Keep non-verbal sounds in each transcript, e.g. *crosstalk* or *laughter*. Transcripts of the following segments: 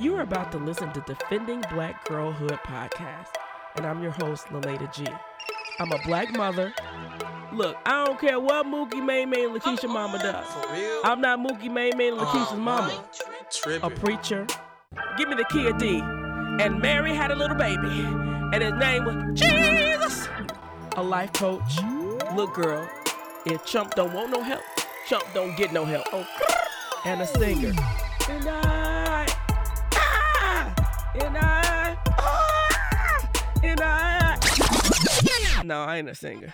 You are about to listen to Defending Black Girlhood podcast, and I'm your host, Lilada Gee. I'm a black mother. Look, I don't care what Mookie May May and Lakeisha oh, mama oh, does. For real? I'm not Mookie May May and oh, Lakeisha's mama. Tripping. A preacher. Give me the key of D. And Mary had a little baby, and his name was Jesus. A life coach. Look, girl, if Chump don't want no help, Chump don't get no help. Oh, and a singer. And I, and I, and I. No, I ain't a singer.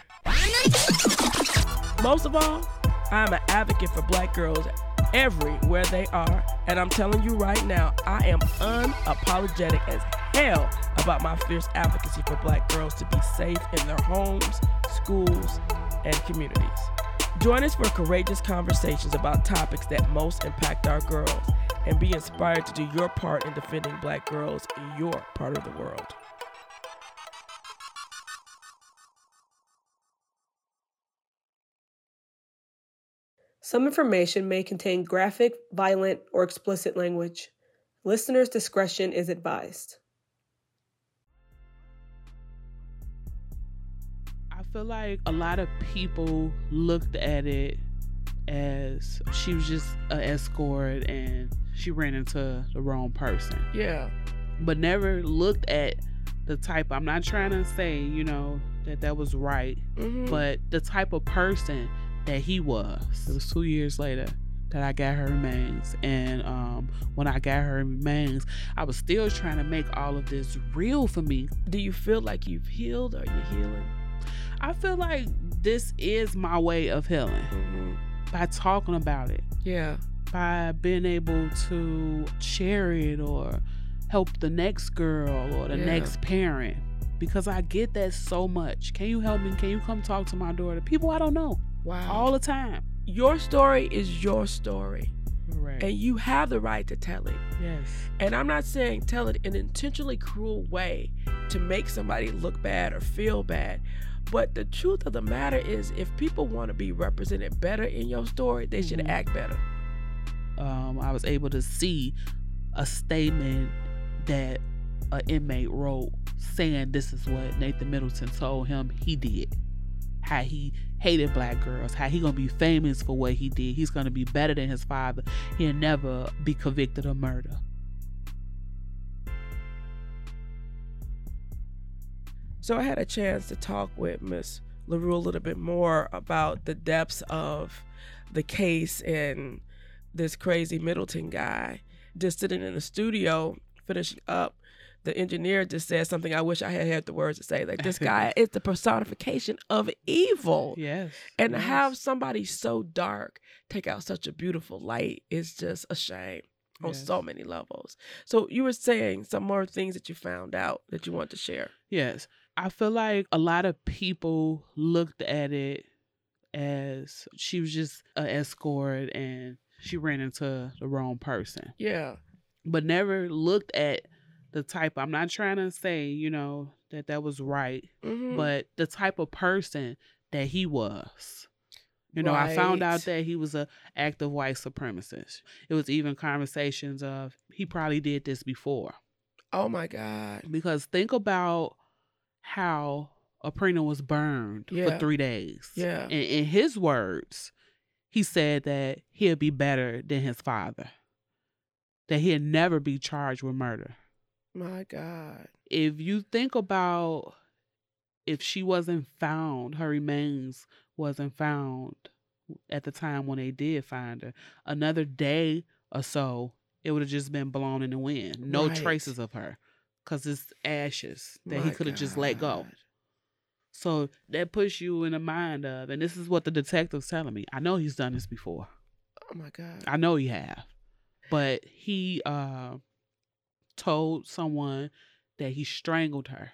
Most of all, I'm an advocate for black girls everywhere they are. And I'm telling you right now, I am unapologetic as hell about my fierce advocacy for black girls to be safe in their homes, schools, and communities. Join us for courageous conversations about topics that most impact our girls and be inspired to do your part in defending black girls in your part of the world. Some information may contain graphic, violent, or explicit language. Listener's discretion is advised. I feel like a lot of people looked at it as she was just an escort and she ran into the wrong person, Yeah. but never looked at the type. I'm not trying to say, you know, that that was right, Mhm. but the type of person that he was. It was two years later that I got her remains, and um, when I got her remains, I was still trying to make all of this real for me. do you feel like you've healed or you're healing? I feel like this is my way of healing Mm-hmm. By talking about it, Yeah. by being able to share it or help the next girl or the Yeah. next parent. Because I get that so much. Can you help me? Can you come talk to my daughter? People I don't know Wow. all the time. your story is your story, Right. and you have the right to tell it. yes. And I'm not saying tell it in an intentionally cruel way to make somebody look bad or feel bad. But the truth of the matter is, if people want to be represented better in your story, they should Mhm. act better. um, I was able to see a statement that an inmate wrote saying this is what Nathan Middleton told him he did. How he hated black girls, how he gonna be famous for what he did. He's gonna be better than his father. He'll never be convicted of murder. So I had a chance to talk with Miss LaRue a little bit more about the depths of the case and this crazy Middleton guy. Just sitting in the studio, finishing up, the engineer just said something I wish I had had the words to say. Like, this guy *laughs* is the personification of evil. Yes. And to have somebody so dark take out such a beautiful light is just a shame on Yes. so many levels. So you were saying some more things that you found out that you want to share. Yes. I feel like a lot of people looked at it as she was just an escort and she ran into the wrong person. Yeah. but never looked at the type i'm not trying to say you know that that was right Mm-hmm. but the type of person that he was you know i found out that he was a active white supremacist it was even conversations of he probably did this before oh my God. because think about how Aprina was burned Yeah. for three days Yeah. and in his words he said that he'll be better than his father that he'll never be charged with murder My God. if you think about if she wasn't found, her remains wasn't found at the time when they did find her, another day or so, it would have just been blown in the wind. No Right. traces of her because it's ashes that he could have just let go. So that puts you in the mind of, and this is what the detective's telling me. I know he's done this before. Oh my God. I know he have, but he uh, told someone that he strangled her.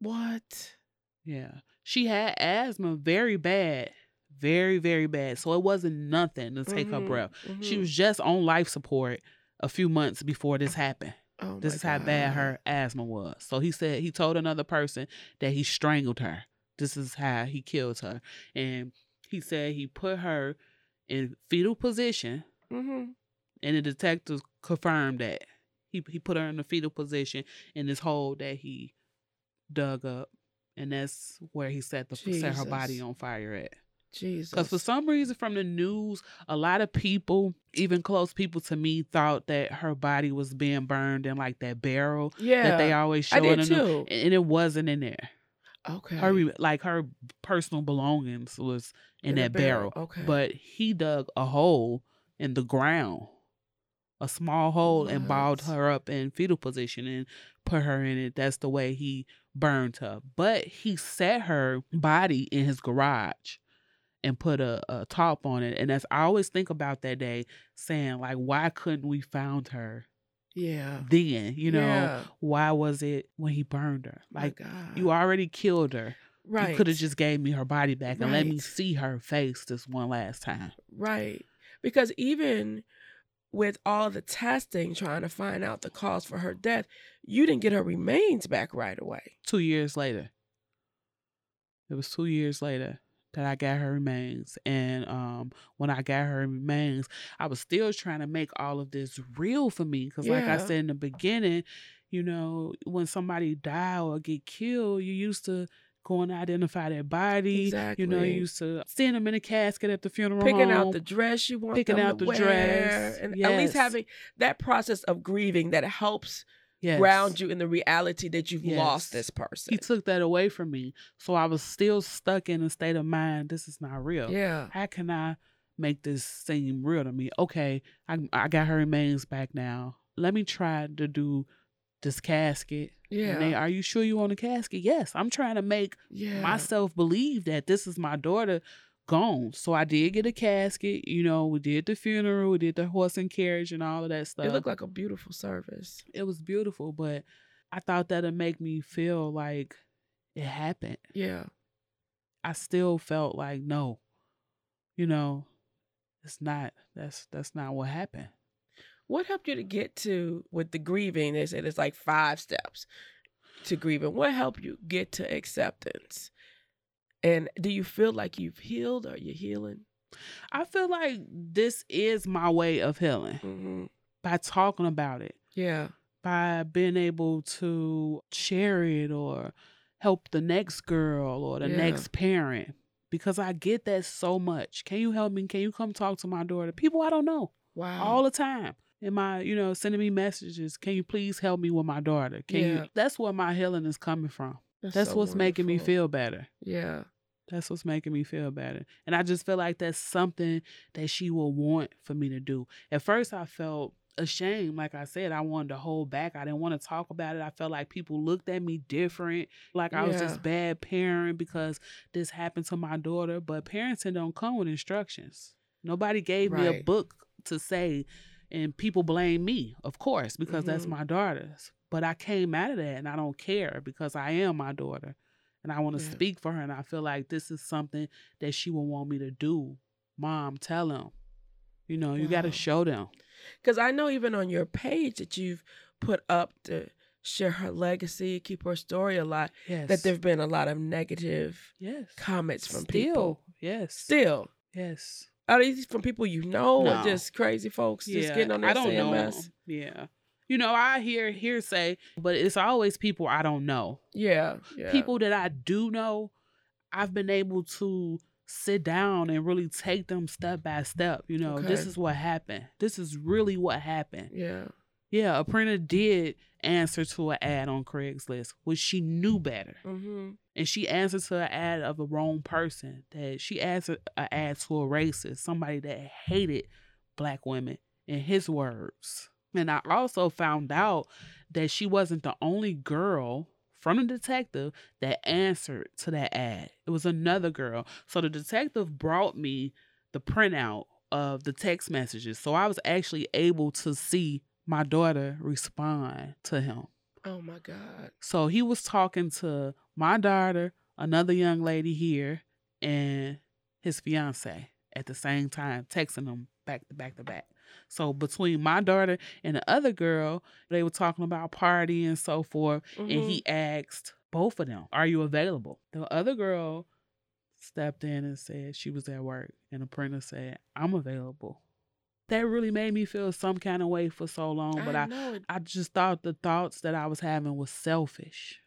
What? Yeah. She had asthma very bad. Very, very bad. So it wasn't nothing to take her Mhm, breath. She mhm. was just on life support a few months before this happened. Oh This is how bad her asthma was. So he said he told another person that he strangled her. This is how he killed her. And he said he put her in fetal position Mhm. and the detectives confirmed that. He he put her in the fetal position in this hole that he dug up, and that's where he set the set her body on fire at. Jesus. Because for some reason, from the news, a lot of people, even close people to me, thought that her body was being burned in like that barrel yeah, that they always show I in did the news, too. and it wasn't in there. Okay. Her like her personal belongings was in, a that barrel. Okay. But he dug a hole in the ground, a small hole, and balled her up in fetal position and put her in it. That's the way he burned her. But he set her body in his garage and put a, a top on it. And as I always think about that day, saying like, why couldn't we found her yeah. then? You know, Yeah. why was it when he burned her? Like you already killed her. right. You could have just gave me her body back and let me see her face this one last time. Right. Because even with all the testing trying to find out the cause for her death, you didn't get her remains back right away. Two years later. It was two years later that I got her remains. And um when I got her remains, I was still trying to make all of this real for me. Cause like I said in the beginning, you know, when somebody die or get killed, you used to go and identify their body. You know, you used to seeing them in a casket at the funeral Picking home. out the dress you want Picking out the wear, dress. and at least having that process of grieving that helps Yes. ground you in the reality that you've lost this person. He took that away from me. So I was still stuck in a state of mind. This is not real. yeah. How can I make this seem real to me? Okay, I I got her remains back now. Let me try to do this casket. Yeah. And they, are you sure you want a casket? Yes. I'm trying to make yeah. myself believe that this is my daughter gone. So I did get a casket. You know, we did the funeral, we did the horse and carriage and all of that stuff It looked like a beautiful service. it was beautiful, but I thought that'd make me feel like it happened. Yeah. I still felt like no, you know, it's not. That's that's not what happened. What helped you to get to with the grieving? They said it's like five steps to grieving. What helped you get to acceptance? And do you feel like you've healed? Or you're healing? I feel like this is my way of healing Mm-hmm. by talking about it, Yeah. by being able to share it or help the next girl or the Yeah. next parent because I get that so much. Can you help me? Can you come talk to my daughter? People I don't know. Wow. all the time. Am I, you know, sending me messages? Can you please help me with my daughter? Can Yeah. you? That's where my healing is coming from. That's so what's making me feel better. Yeah. That's what's making me feel better. And I just feel like that's something that she will want for me to do. At first, I felt ashamed. Like I said, I wanted to hold back. I didn't want to talk about it. I felt like people looked at me different, like I was this bad parent because this happened to my daughter. But parenting don't come with instructions. Nobody gave me a book to say, and people blame me, of course, because that's Mhm. my daughter's. But I came out of that and I don't care because I am my daughter and I want to Yeah. speak for her. And I feel like this is something that she will want me to do. Mom, tell them. You know, you got to show them. Because I know even on your page that you've put up to share her legacy, keep her story alive, Yes. that there've been a lot of negative yes. comments from Still. people. Yes. Still. Yes. Are these from people you know No. or just crazy folks just getting on there I don't saying know. Yeah. You know, I hear hearsay, but it's always people I don't know. Yeah. Yeah. people that I do know, I've been able to sit down and really take them step by step. You know, this is what happened. This is really what happened. Yeah. Yeah, Aprina did answer to an ad on Craigslist, which she knew better. Mm-hmm. And she answered to an ad of the wrong person. That she answered an ad to a racist, somebody that hated black women, in his words. And I also found out that she wasn't the only girl from the detective that answered to that ad. It was another girl. So the detective brought me the printout of the text messages. So I was actually able to see my daughter respond to him. Oh my God. So he was talking to my daughter, another young lady here, and his fiance at the same time, texting them back to back to back. So between my daughter and the other girl, they were talking about party and so forth. And Mhm. he asked both of them, Are you available? The other girl stepped in and said she was at work. And the printer said, I'm available. that really made me feel some kind of way for so long. But I, it. I just thought the thoughts that I was having was selfish.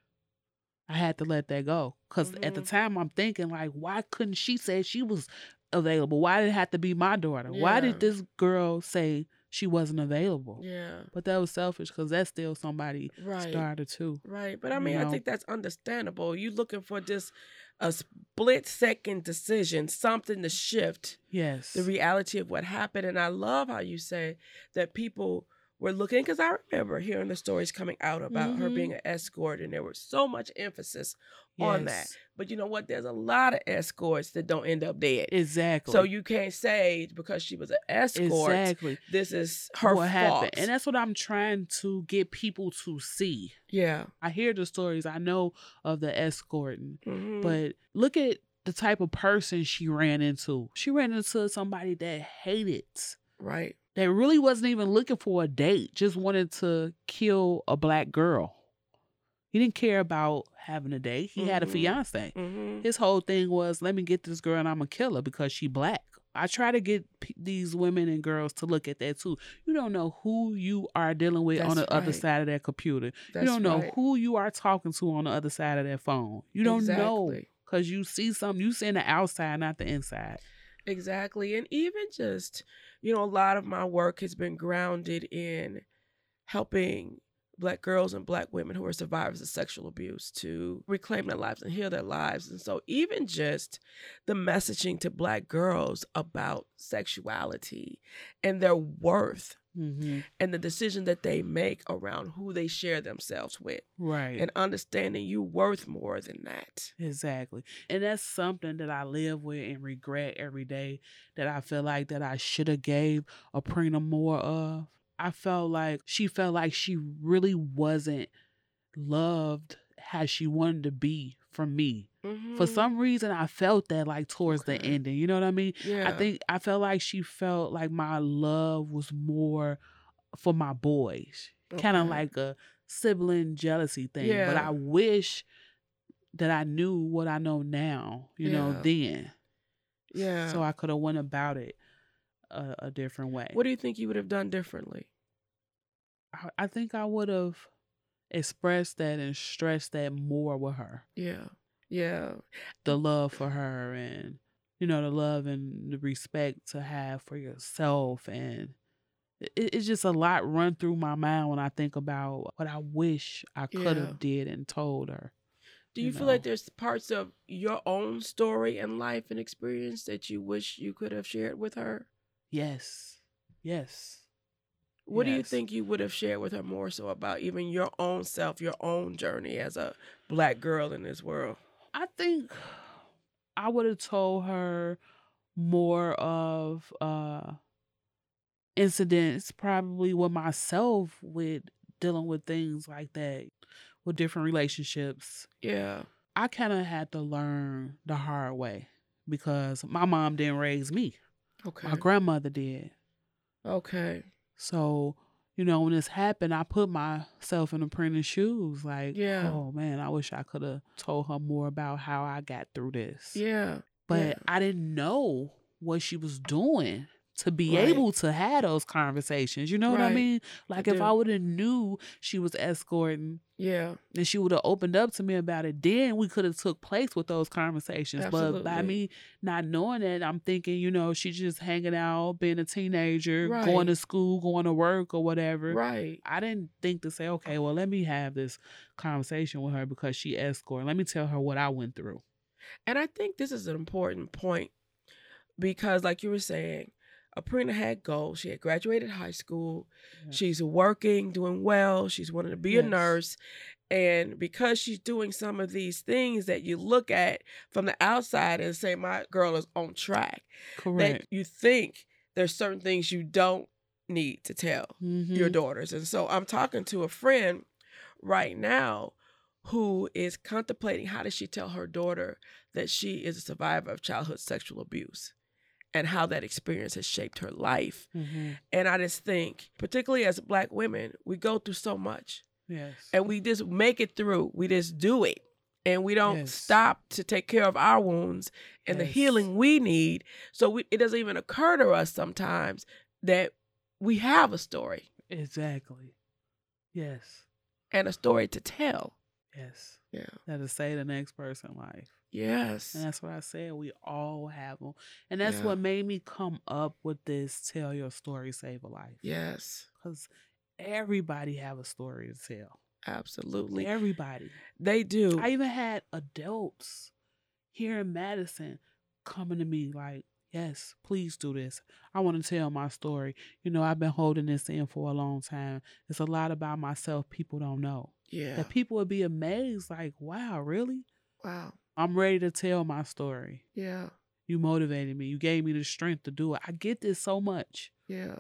I had to let that go because at the Mhm. time I'm thinking like, why couldn't she say she was available? Why did it have to be my daughter? Why did this girl say she wasn't available? Yeah. But that was selfish because that's still somebody Right. starter too. Right. But I you mean, I think that's understandable. You looking for just a split second decision, something to shift Yes. the reality of what happened. And I love how you say that people were looking because I remember hearing the stories coming out about her Mhm. being an escort, and there was so much emphasis on that. But you know what? There's a lot of escorts that don't end up dead. Exactly. So you can't say because she was an escort, exactly this is her what fault. happened, and that's what I'm trying to get people to see. yeah. I hear the stories. I know of the escorting, Mhm. but look at the type of person she ran into. She ran into somebody that hated, right. That really wasn't even looking for a date, just wanted to kill a black girl. He didn't care about having a date. He had a Mhm. fiance. hmm His whole thing was, let me get this girl and I'm gonna kill her because she black. I try to get p- these women and girls to look at that too. You don't know who you are dealing with on That's the other side of that computer. That's you don't know right. who you are talking to on the other side of that phone. You don't know because you see something. You see the outside, not the inside. Exactly. And even just, you know, a lot of my work has been grounded in helping black girls and black women who are survivors of sexual abuse to reclaim their lives and heal their lives. And so even just the messaging to black girls about sexuality and their worth Mm-hmm. and the decision that they make around who they share themselves with Right. and understanding you worth more than that. Exactly. And that's something that I live with and regret every day that I feel like that I should have gave Aprina more of. I felt like she felt like she really wasn't loved as she wanted to be from me. For Mhm. some reason I felt that like towards the ending. You know what I mean? yeah. I think I felt like she felt like my love was more for my boys. Kind of like a sibling jealousy thing. Yeah. But I wish that I knew what I know now, you know, then. yeah. So I could have went about it a, a different way. what do you think you would have done differently? I, I think I would have expressed that and stressed that more with her. Yeah. Yeah. The love for her and you know, the love and the respect to have for yourself and it, it's just a lot run through my mind when I think about what I wish I could have Yeah. did and told her. Do you, you feel like there's parts of your own story and life and experience that you wish you could have shared with her? Yes. Yes. What do you think you would have shared with her more so about even your own self, your own journey as a black girl in this world? I think I would have told her more of uh incidents probably with myself with dealing with things like that with different relationships. Yeah. I kind of had to learn the hard way because my mom didn't raise me. Okay. My grandmother did. okay. So, you know, when this happened, I put myself in Aprina's shoes. Like, Yeah. oh man, I wish I could have told her more about how I got through this. Yeah. But Yeah. I didn't know what she was doing to be Right. able to have those conversations. You know what I mean? Like if do. I would have knew she was escorting Yeah. and she would have opened up to me about it, then we could have took place with those conversations. But by me not knowing that, I'm thinking, you know, she's just hanging out, being a teenager, going to school, going to work or whatever. Right. I didn't think to say, okay, well, let me have this conversation with her because she escorted. Let me tell her what I went through. And I think this is an important point because, like you were saying, Aprina had goals. She had graduated high school. Yes. She's working, doing well. She's wanting to be a nurse. And because she's doing some of these things that you look at from the outside and say, my girl is on track, Correct. that you think there's certain things you don't need to tell your Mhm. daughters. And so I'm talking to a friend right now who is contemplating how does she tell her daughter that she is a survivor of childhood sexual abuse and how that experience has shaped her life. Mhm. And I just think, particularly as black women, we go through so much Yes. and we just make it through. We just do it. And we don't Yes. stop to take care of our wounds and the healing we need. So we, it doesn't even occur to us sometimes that we have a story Exactly. Yes. and a story to tell. Yes. Yeah. That'll save the next person life. Yes. And that's what I said. We all have them. And that's Yeah. what made me come up with this tell your story, save a life. Yes. Because everybody have a story to tell. Absolutely. Everybody. They do. I even had adults here in Madison coming to me like, yes, please do this. I want to tell my story. You know, I've been holding this in for a long time. It's a lot about myself people don't know. Yeah. That people would be amazed, like, wow, really? Wow. I'm ready to tell my story. Yeah. You motivated me. You gave me the strength to do it. I get this so much. Yeah.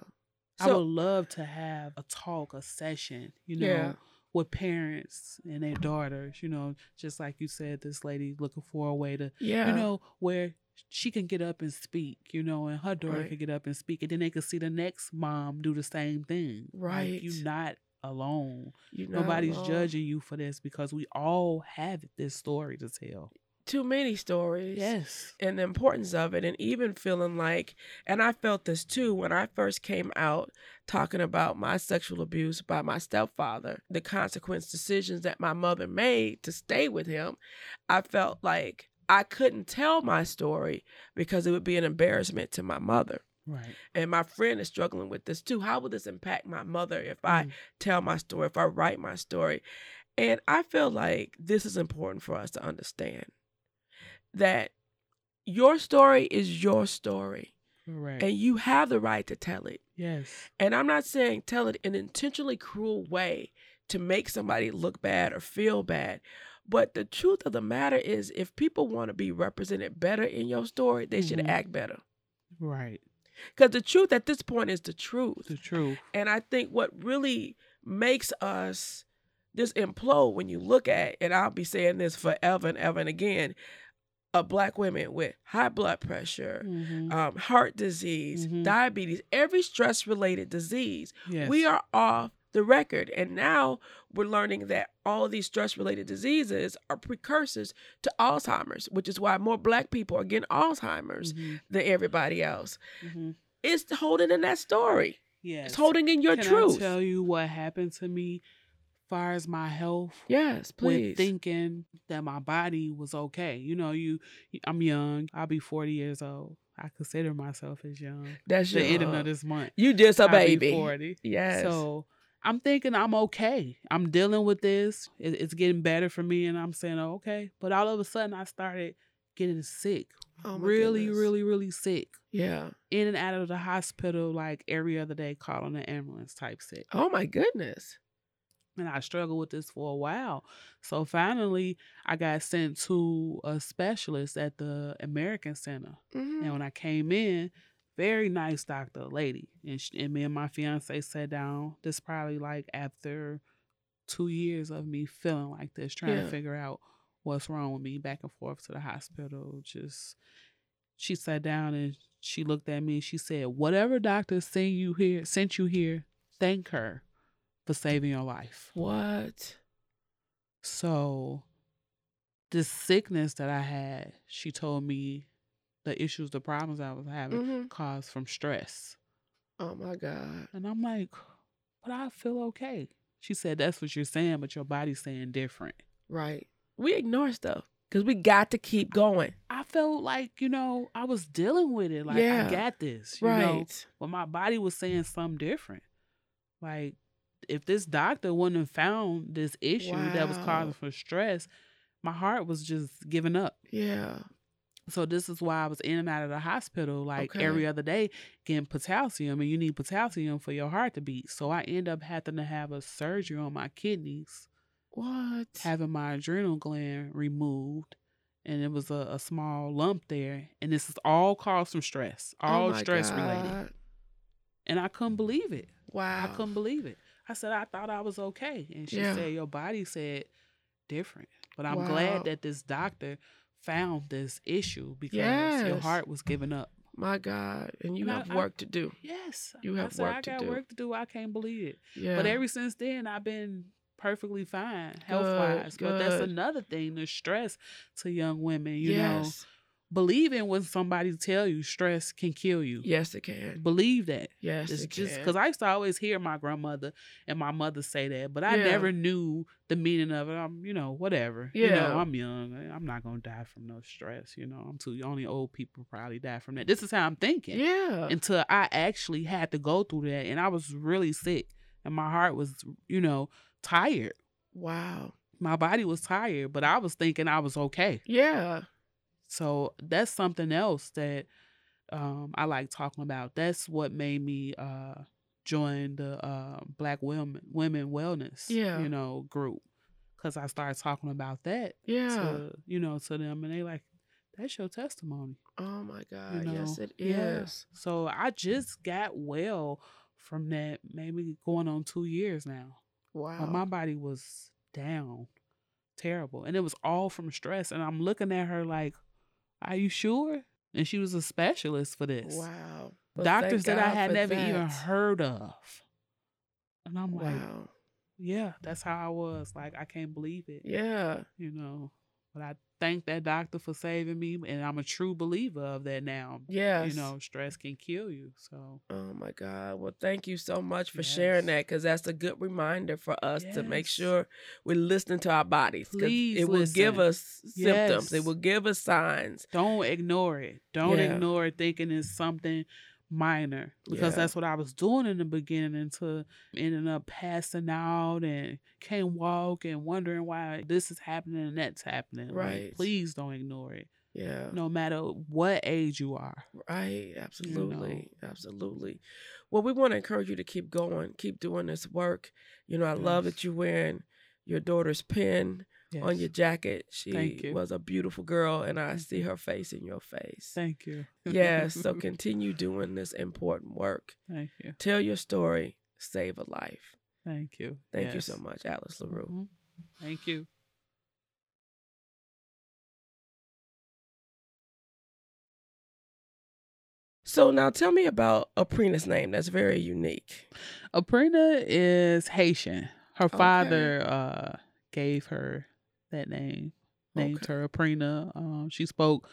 I would love to have a talk, a session, you know, Yeah. with parents and their daughters, you know, just like you said, this lady looking for a way to, yeah. you know, where she can get up and speak, you know, and her daughter Right. can get up and speak. And then they can see the next mom do the same thing. Right. Like, you're not alone. You're Nobody's alone. judging you for this because we all have this story to tell. Too many stories. Yes. and the importance of it and even feeling like and I felt this too when I first came out talking about my sexual abuse by my stepfather the consequence decisions that my mother made to stay with him I felt like I couldn't tell my story because it would be an embarrassment to my mother Right. and my friend is struggling with this too how will this impact my mother if I Mm. tell my story if I write my story and I feel like this is important for us to understand that your story is your story Correct. and you have the right to tell it. yes. And I'm not saying tell it in an intentionally cruel way to make somebody look bad or feel bad. But the truth of the matter is, if people want to be represented better in your story, they should Mhm. act better. Right. Because the truth at this point is the truth. The truth. And I think what really makes us just implode when you look at, and I'll be saying this forever and ever and again, a black women with high blood pressure, Mhm. um, heart disease, Mhm. diabetes, every stress related disease, yes. we are off the record. And now we're learning that all of these stress related diseases are precursors to Alzheimer's, which is why more black people are getting Alzheimer's Mhm. than everybody else. Mhm. It's holding in that story. Yes. It's holding in your Can truth. I tell you what happened to me far as my health? yes, please. With thinking that my body was okay. You know, you I'm young. I'll be 40 years old. I consider myself as young. That's The your ending of this month. You just a I'll baby. 40. Yes. So I'm thinking I'm okay. I'm dealing with this. It- It's getting better for me, and I'm saying, oh, okay. But all of a sudden, I started getting sick. Oh my really, goodness. really, really sick. yeah. In and out of the hospital like every other day, calling the ambulance type sick. Oh my goodness. And I struggled with this for a while. So finally, I got sent to a specialist at the American Center. Mhm. And when I came in, very nice doctor, lady, and, she, and me and my fiance sat down. This probably like after two years of me feeling like this, trying Yeah. to figure out what's wrong with me, back and forth to the hospital. Just she sat down and she looked at me. She said, "Whatever doctor sent you here, sent you here, thank her for saving your life." What? So, this sickness that I had, she told me the issues, the problems I was having Mhm. caused from stress. Oh my God. And I'm like, but I feel okay. She said, that's what you're saying, but your body's saying different. Right. We ignore stuff because we got to keep going. I felt like, you know, I was dealing with it. Like, Yeah. I got this. You right. know, but my body was saying something different. Like, if this doctor wouldn't have found this issue that was causing for stress, my heart was just giving up. Yeah. So this is why I was in and out of the hospital like Okay. every other day getting potassium and you need potassium for your heart to beat. So I end up having to have a surgery on my kidneys, What? having my adrenal gland removed. And it was a, a small lump there. And this is all caused from stress, Oh all my stress related. And I couldn't believe it. Wow. I couldn't believe it. I said, I thought I was okay. And she Yeah. said, Your body said different. But I'm Wow. glad that this doctor found this issue because your heart was giving up. My God. And you And have I- work to do. Yes. You I have said, work I to got do. work to do. I can't believe it. Yeah. But ever since then, I've been perfectly fine health wise. But that's another thing the stress to young women, you know, yes. Believing when somebody tell you stress can kill you. Yes, it can. Believe that. Yes, It's it just because I used to always hear my grandmother and my mother say that, but I Yeah. never knew the meaning of it. I'm, you know, whatever. You Yeah. know, I'm young. I'm not gonna die from no stress. You know, I'm too. Only old people probably die from that. This is how I'm thinking. Yeah. Until I actually had to go through that, and I was really sick, and my heart was, you know, tired. wow. My body was tired, but I was thinking I was okay. Yeah. So that's something else that um, I like talking about. That's what made me uh, join the uh, Black Women Women Wellness, Yeah. you know, group because I started talking about that Yeah. to you know to them, and they like that's your testimony. oh my God. You yes, know? it is. Yeah. So I just got well from that, maybe going on two years now. Wow. But my body was down, terrible, and it was all from stress. And I'm looking at her like, "Are you sure?" And she was a specialist for this. wow. Well, Doctors that I had for never even heard of. And I'm like, Wow. yeah, that's how I was. Like, I can't believe it. Yeah. You know. But I thank that doctor for saving me, and I'm a true believer of that now. Yes. You know, stress can kill you. So Oh my God. Well, thank you so much for sharing that because that's a good reminder for us to make sure we're listening to our bodies. Please it will give listen. us symptoms, it will give us signs. don't ignore it. Don't Yeah. ignore it thinking it's something minor because Yeah. that's what I was doing in the beginning until ending up passing out and can't walk and wondering why this is happening and that's happening. Like, Right. please don't ignore it. Yeah. No matter what age you are. Right. Absolutely. Absolutely. Well, we want to encourage you to keep going, keep doing this work. You know, I love that you're wearing your daughter's pin on your jacket. She was a beautiful girl, and I see her face in your face. Thank you. yes. *laughs* So continue doing this important work. Thank you. Tell your story, save a life. Thank you. Thank you so much, Alice LaRue. Mhm. Thank you. So now tell me about Aprina's name. That's very unique. Aprina is Haitian. Her Okay. father uh, gave her that name, named Okay. her Aprina. Um, she spoke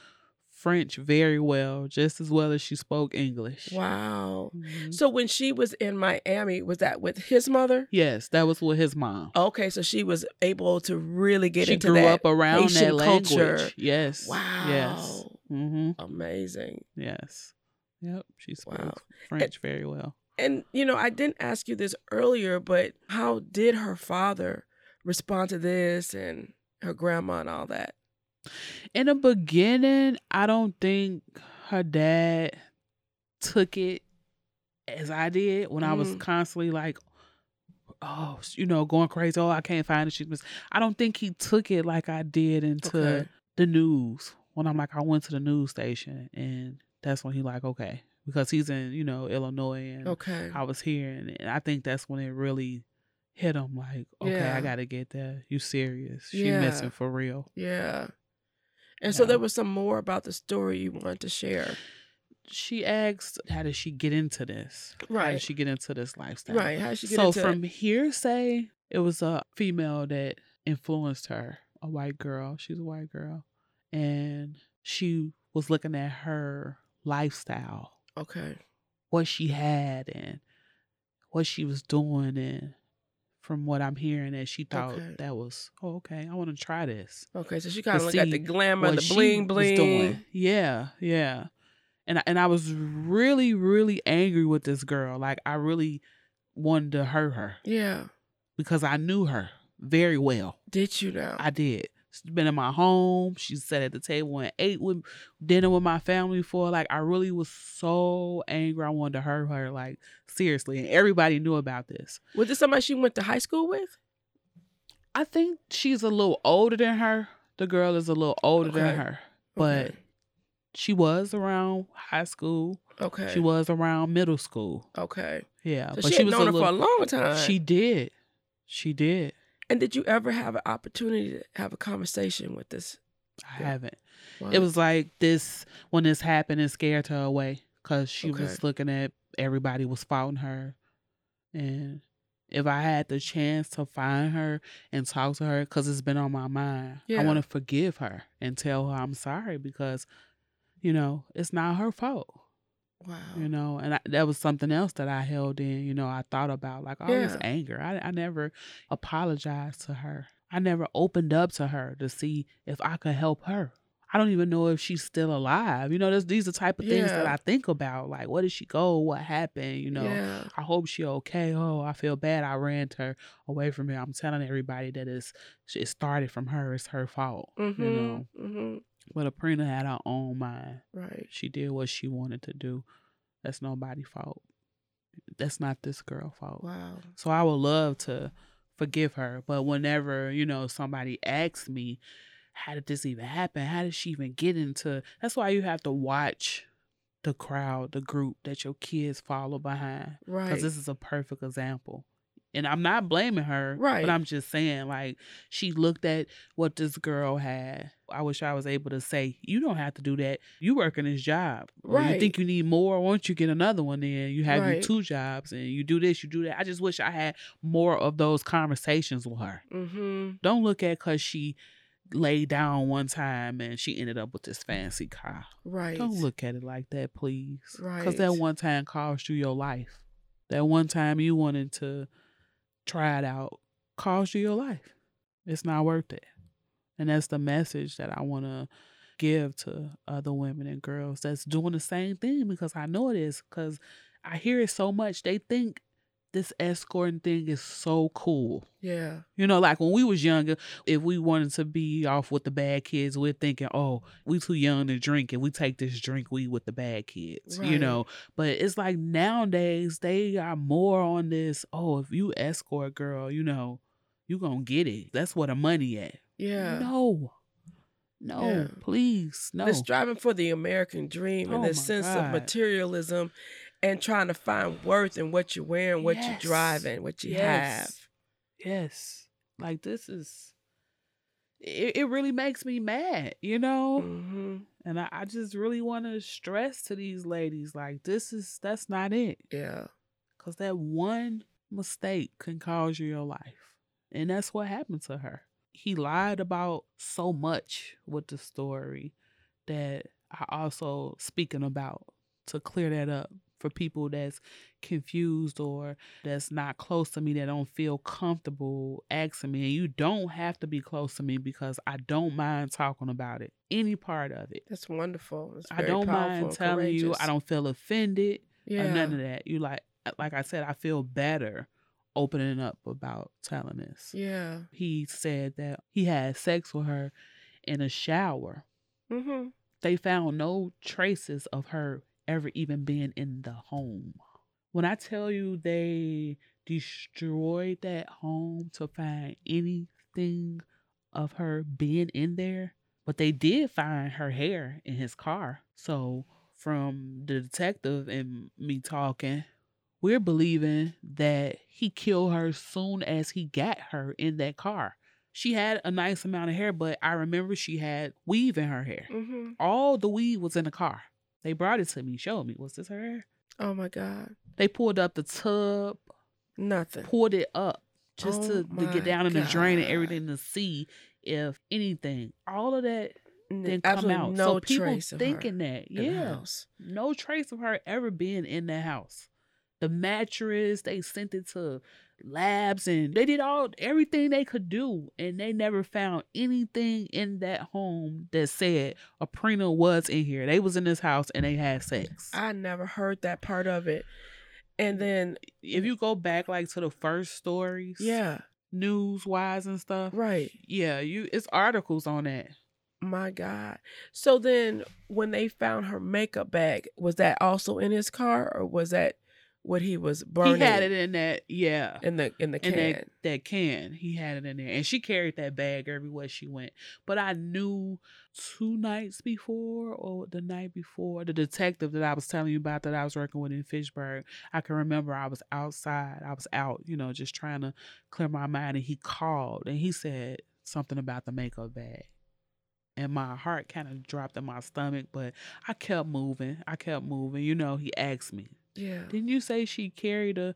French very well, just as well as she spoke English. Wow. Mhm. So when she was in Miami, was that with his mother? Yes, that was with his mom. Okay, so she was able to really get she into grew up around Haitian that language. culture. Yes. Wow. Yes. hmm Amazing. Yes. Yep. She spoke Wow. French very well. And you know, I didn't ask you this earlier, but how did her father respond to this and her grandma and all that? In the beginning, I don't think her dad took it as I did when I was Mhm. constantly like, oh, you know, going crazy. Oh, I can't find it. She's miss-" I don't think he took it like I did into Okay. the news when I'm like, I went to the news station and that's when he like, okay, because he's in, you know, Illinois and Okay. I was here and, and I think that's when it really hit him like, okay, Yeah. I gotta get that. You serious. She Yeah. missing for real. Yeah. And so there was some more about the story you wanted to share. she asked, "How did she get into this? How did she get into this lifestyle?" Right. How did she get So into from hearsay, it was a female that influenced her, a white girl. She's a white girl, and she was looking at her lifestyle, Okay. what she had, and what she was doing, and from what I'm hearing, that she thought Okay. that was, oh, okay, I want to try this. Okay. So she kind of looked at the glamour, the bling bling. Yeah, yeah. And I- and I was really really angry with this girl. Like I really wanted to hurt her Yeah. because I knew her very well. Did you know? I did. She's been in my home. She sat at the table and ate with dinner with my family before. Like I really was so angry. I wanted to hurt her. Like seriously, and everybody knew about this. was this somebody she went to high school with? I think she's a little older than her. The girl is a little older Okay. than her, but Okay. she was around high school. Okay. She was around middle school. Okay. Yeah, So but she, she had was known her for a long time. She did. She did. And did you ever have an opportunity to have a conversation with this? I Yeah. haven't. Wow. It was like this when this happened. It scared her away because she Okay. was looking at everybody was following her, and if I had the chance to find her and talk to her, because it's been on my mind, Yeah. I want to forgive her and tell her I'm sorry because you know, it's not her fault. Wow. You know, and I, that was something else that I held in. You know, I thought about like all this anger. I, I never apologized to her. I never opened up to her to see if I could help her. I don't even know if she's still alive. You know, there's, these are the type of things that I think about. Like, where did she go? What happened? You know, Yeah. I hope she okay. Oh, I feel bad. I ran her away from here. I'm telling everybody that it's it started from her. It's her fault. Mm-hmm. You know, mm-hmm. But Aprina had her own mind. Right. She did what she wanted to do. That's nobody's fault. That's not this girl fault. Wow. So I would love to forgive her, but whenever you know somebody asks me, how did this even happen? How did she even get into? That's why you have to watch the crowd, the group that your kids follow behind Right. because this is a perfect example. And I'm not blaming her, Right. But I'm just saying, like, she looked at what this girl had. I wish I was able to say, you don't have to do that. You working this job, Or You think you need more? Don't you get another one? Then you have Right. two jobs, and you do this, you do that. I just wish I had more of those conversations with her. mm-hmm. Don't look at because she laid down one time and she ended up with this fancy car. Right. Don't look at it like that, please. Right. Because that one time cost you your life. That one time you wanted to try it out cost you your life. It's not worth it. And that's the message that I want to give to other women and girls that's doing the same thing because I know it is. Because I hear it so much. They think this escorting thing is so cool. Yeah. You know, like when we was younger, if we wanted to be off with the bad kids, we're thinking, oh, we too young to drink and we take this drink we with the bad kids. You know. But it's like nowadays they are more on this, oh, if you escort girl, you know, you gonna get it. That's where the money at. Yeah. No. No, Yeah. please. No. They're striving for the American dream and Oh this my sense of materialism and trying to find worth in what you're wearing, what Yes. you're driving, what you Yes. have. Yes. Like this is it, it really makes me mad, you know? hmm And I, I just really want to stress to these ladies like, this is, that's not it. Yeah. Because that one mistake can cause you your life. And that's what happened to her. He lied about so much with the story that I also speaking about to clear that up for people that's confused or that's not close to me that don't feel comfortable asking me and you don't have to be close to me because I don't mind talking about it any part of it That's wonderful. I don't powerful mind telling you. I don't feel offended Yeah. or none of that. You like like I said, I feel better opening up about telling this. Yeah. He said that he had sex with her in a shower. Mm-hmm. They found no traces of her ever even being in the home. When I tell you they destroyed that home to find anything of her being in there, but they did find her hair in his car. So, from the detective and me talking, we're believing that he killed her soon as he got her in that car. She had a nice amount of hair, but I remember she had weave in her hair. Mm-hmm. All the weave was in the car. They brought it to me, showed me. Was this her hair? Oh my God. They pulled up the tub, Nothing. pulled it up just Oh to, to get down in the drain and everything to see if anything. All of that didn't come absolutely out. No so people trace of thinking her that, yeah, no trace of her ever being in the house. The mattress, they sent it to labs and they did all everything they could do, and they never found anything in that home that said Aprina was in here. They was in this house and they had sex. I never heard that part of it. And then, if you go back like to the first stories, yeah, news wise and stuff, right. yeah, you it's articles on that. My God. So then, when they found her makeup bag, was that also in his car, or was that what he was burning? He had it in that, yeah. in the in the can. in that, that can. He had it in there. And she carried that bag everywhere she went. But I knew two nights before or the night before, the detective that I was telling you about that I was working with in Fitchburg, I can remember I was outside. I was out, you know, just trying to clear my mind. And he called and he said something about the makeup bag. And my heart kind of dropped in my stomach, but I kept moving. I kept moving. You know, he asked me, yeah. didn't you say she carried a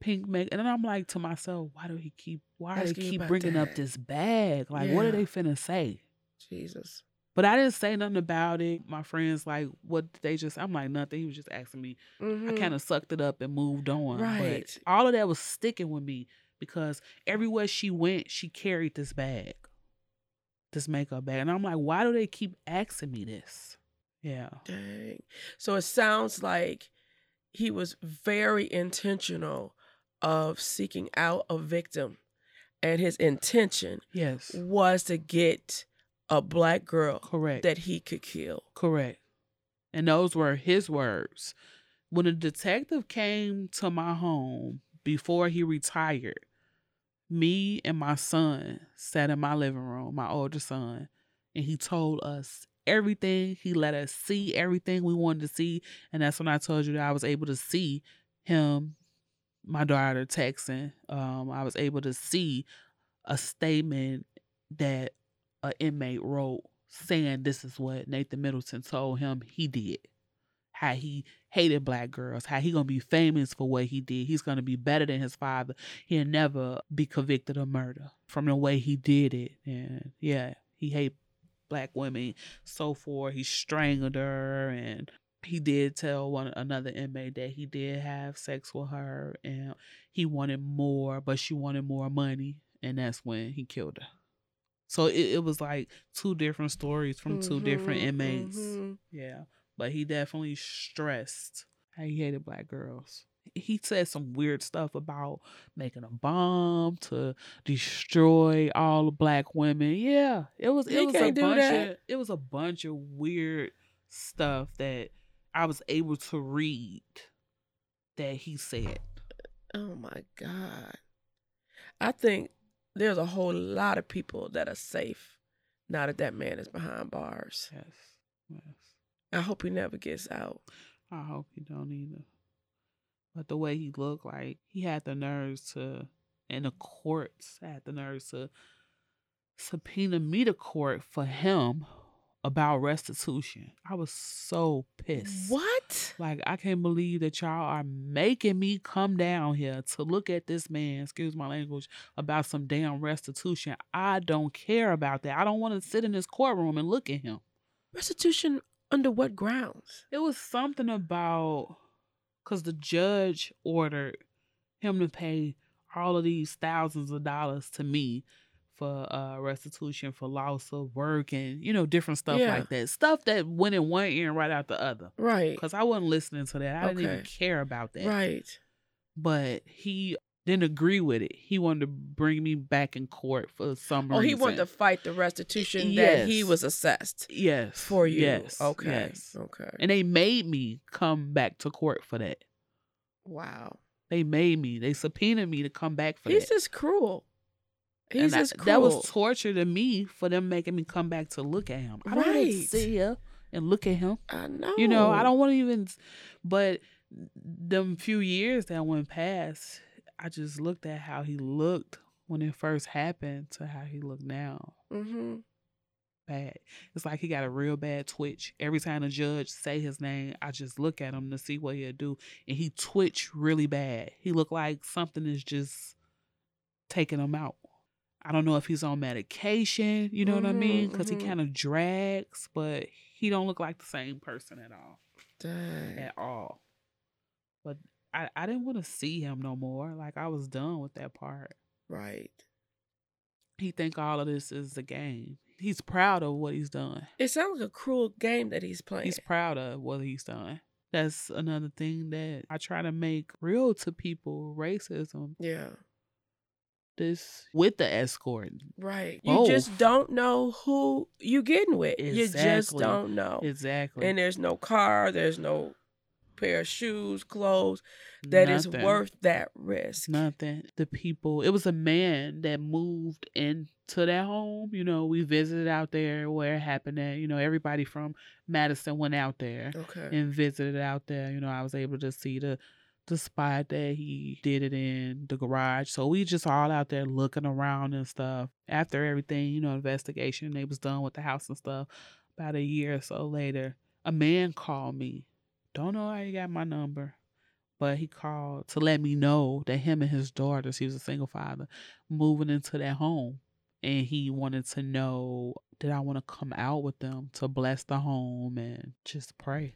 pink make? And then I'm like to myself, why do he keep? Why do they keep bringing up this bag? Like, what are Yeah. they finna say? Jesus. But I didn't say nothing about it. My friends like, what did they just? I'm like nothing. He was just asking me. Mhm. I kind of sucked it up and moved on. Right. But all of that was sticking with me because everywhere she went, she carried this bag, this makeup bag, and I'm like, why do they keep asking me this? Yeah. Dang. So it sounds like he was very intentional of seeking out a victim, and his intention Yes. was to get a black girl Correct. that he could kill. Correct. And those were his words. When a detective came to my home before he retired, me and my son sat in my living room, my older son, and he told us everything. He let us see everything we wanted to see. And that's when I told you that I was able to see him, my daughter texting. Um, I was able to see a statement that an inmate wrote saying this is what Nathan Middleton told him he did. How he hated black girls, how he gonna be famous for what he did. He's gonna be better than his father. He'll never be convicted of murder from the way he did it. And yeah, he hate black women, so forth. He strangled her and he did tell one another inmate that he did have sex with her and he wanted more, but she wanted more money, and that's when he killed her. So it, it was like two different stories from two different Mhm, inmates. mhm. Yeah. But he definitely stressed how he hated black girls. He said some weird stuff about making a bomb to destroy all the black women. Yeah. It was it He was a bunch that. of it was a bunch of weird stuff that I was able to read that he said. Oh my God. I think there's a whole lot of people that are safe now that that man is behind bars. Yes. Yes. I hope he never gets out. I hope he don't either. But the way he looked like he had the nerves to and the courts had the nerves to subpoena me to court for him about restitution. I was so pissed. What? Like I can't believe that y'all are making me come down here to look at this man, excuse my language, about some damn restitution. I don't care about that. I don't want to sit in this courtroom and look at him. Restitution under what grounds? It was something about because the judge ordered him to pay all of these thousands of dollars to me for uh restitution for loss of work and you know different stuff Yeah. like that stuff that went in one ear and right out the other Right. because i wasn't listening to that i didn't even care about that Right. but he didn't agree with it he wanted to bring me back in court for some reason. Oh, he wanted to fight the restitution that he was assessed yes for you. yes Okay. yes. Okay. and they made me come back to court for that Wow. They made me. They subpoenaed me to come back for He's that. just cruel. He's and just that, cruel. that was torture to me for them making me come back to look at him. I don't want to Right. sit here and look at him. I know. You know, I don't want to even. But them few years that went past, I just looked at how he looked when it first happened to how he looked now. Mm-hmm. Bad. It's like he got a real bad twitch. Every time the judge say his name, I just look at him to see what he'll do, and he twitch really bad. He look like something is just taking him out. I don't know if he's on medication, you know what I mean? Mhm, Because mhm. he kind of drags, but he don't look like the same person at all, Dang. at all. But I, I didn't want to see him no more. Like I was done with that part. Right. He think all of this is a game. He's proud of what he's done. It sounds like a cruel game that he's playing. He's proud of what he's done. That's another thing that I try to make real to people. Racism. yeah. This with the escort. Right. You just don't know who you getting with. You just don't know. Exactly. And there's no car, there's no pair of shoes, clothes that is Nothing. worth that risk. nothing. The people. It was a man that moved into that home. You know, we visited out there where it happened. At you know, everybody from Madison went out there. Okay. and visited out there. You know, I was able to see the the spot that he did it in, the garage. So we just all out there looking around and stuff. After everything, you know, investigation, they was done with the house and stuff. About a year or so later, a man called me. Don't know how he got my number, but he called to let me know that him and his daughters, he was a single father, moving into that home. and he wanted to know did I want to come out with them to bless the home and just pray.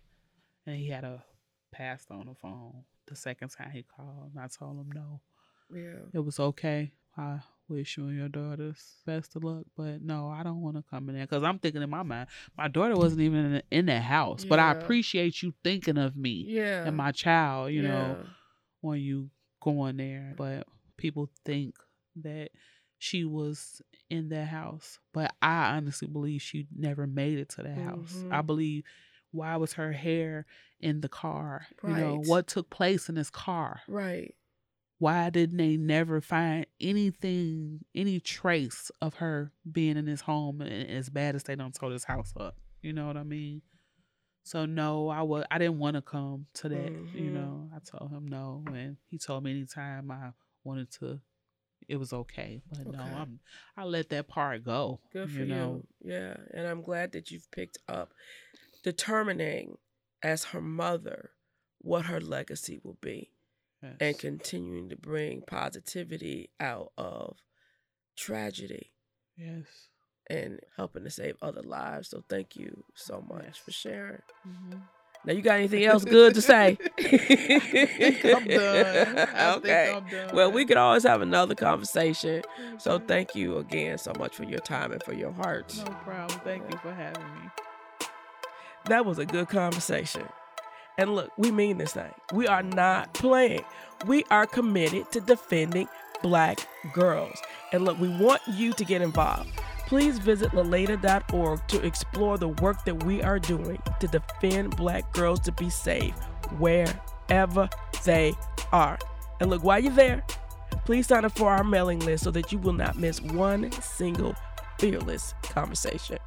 And he had a pastor on the phone the second time he called, and I told him no. Yeah. It was okay. I wish you and your daughters best of luck, but no, I don't want to come in there because I'm thinking in my mind, my daughter wasn't even in, in that house, but I appreciate you thinking of me Yeah. and my child, you know, when you go in there. But people think that she was in that house, but I honestly believe she never made it to that house. I Mhm. believe why was her hair in the car? You know, what took place in this car? Right. Why didn't they never find anything, any trace of her being in this home? And as bad as they don't tore this house up, you know what I mean? So no, I was I didn't want to come to that. You Mhm. know, I told him no, and he told me anytime I wanted to, it was okay. But no, I'm I let that part go. Good for you. you. Yeah. And I'm glad that you've picked up determining as her mother what her legacy will be and continuing to bring positivity out of tragedy yes. and helping to save other lives. So thank you so much Yes. for sharing. Mhm. Now you got anything else good to say? I *laughs* think I'm done. I think okay. I'm done. Well, we could always have another conversation. So thank you again so much for your time and for your heart. No problem. Thank you for having me. That was a good conversation. And look, we mean this thing. We are not playing. We are committed to defending black girls. And look, we want you to get involved. Please visit lilada.org to explore the work that we are doing to defend black girls to be safe wherever they are. And look, while you're there, please sign up for our mailing list so that you will not miss one single fearless conversation.